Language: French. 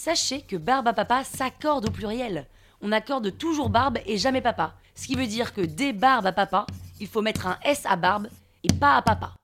Sachez que barbe à papa s'accorde au pluriel. On accorde toujours barbe et jamais papa. Ce qui veut dire que dès barbe à papa, il faut mettre un S à barbe et pas à papa.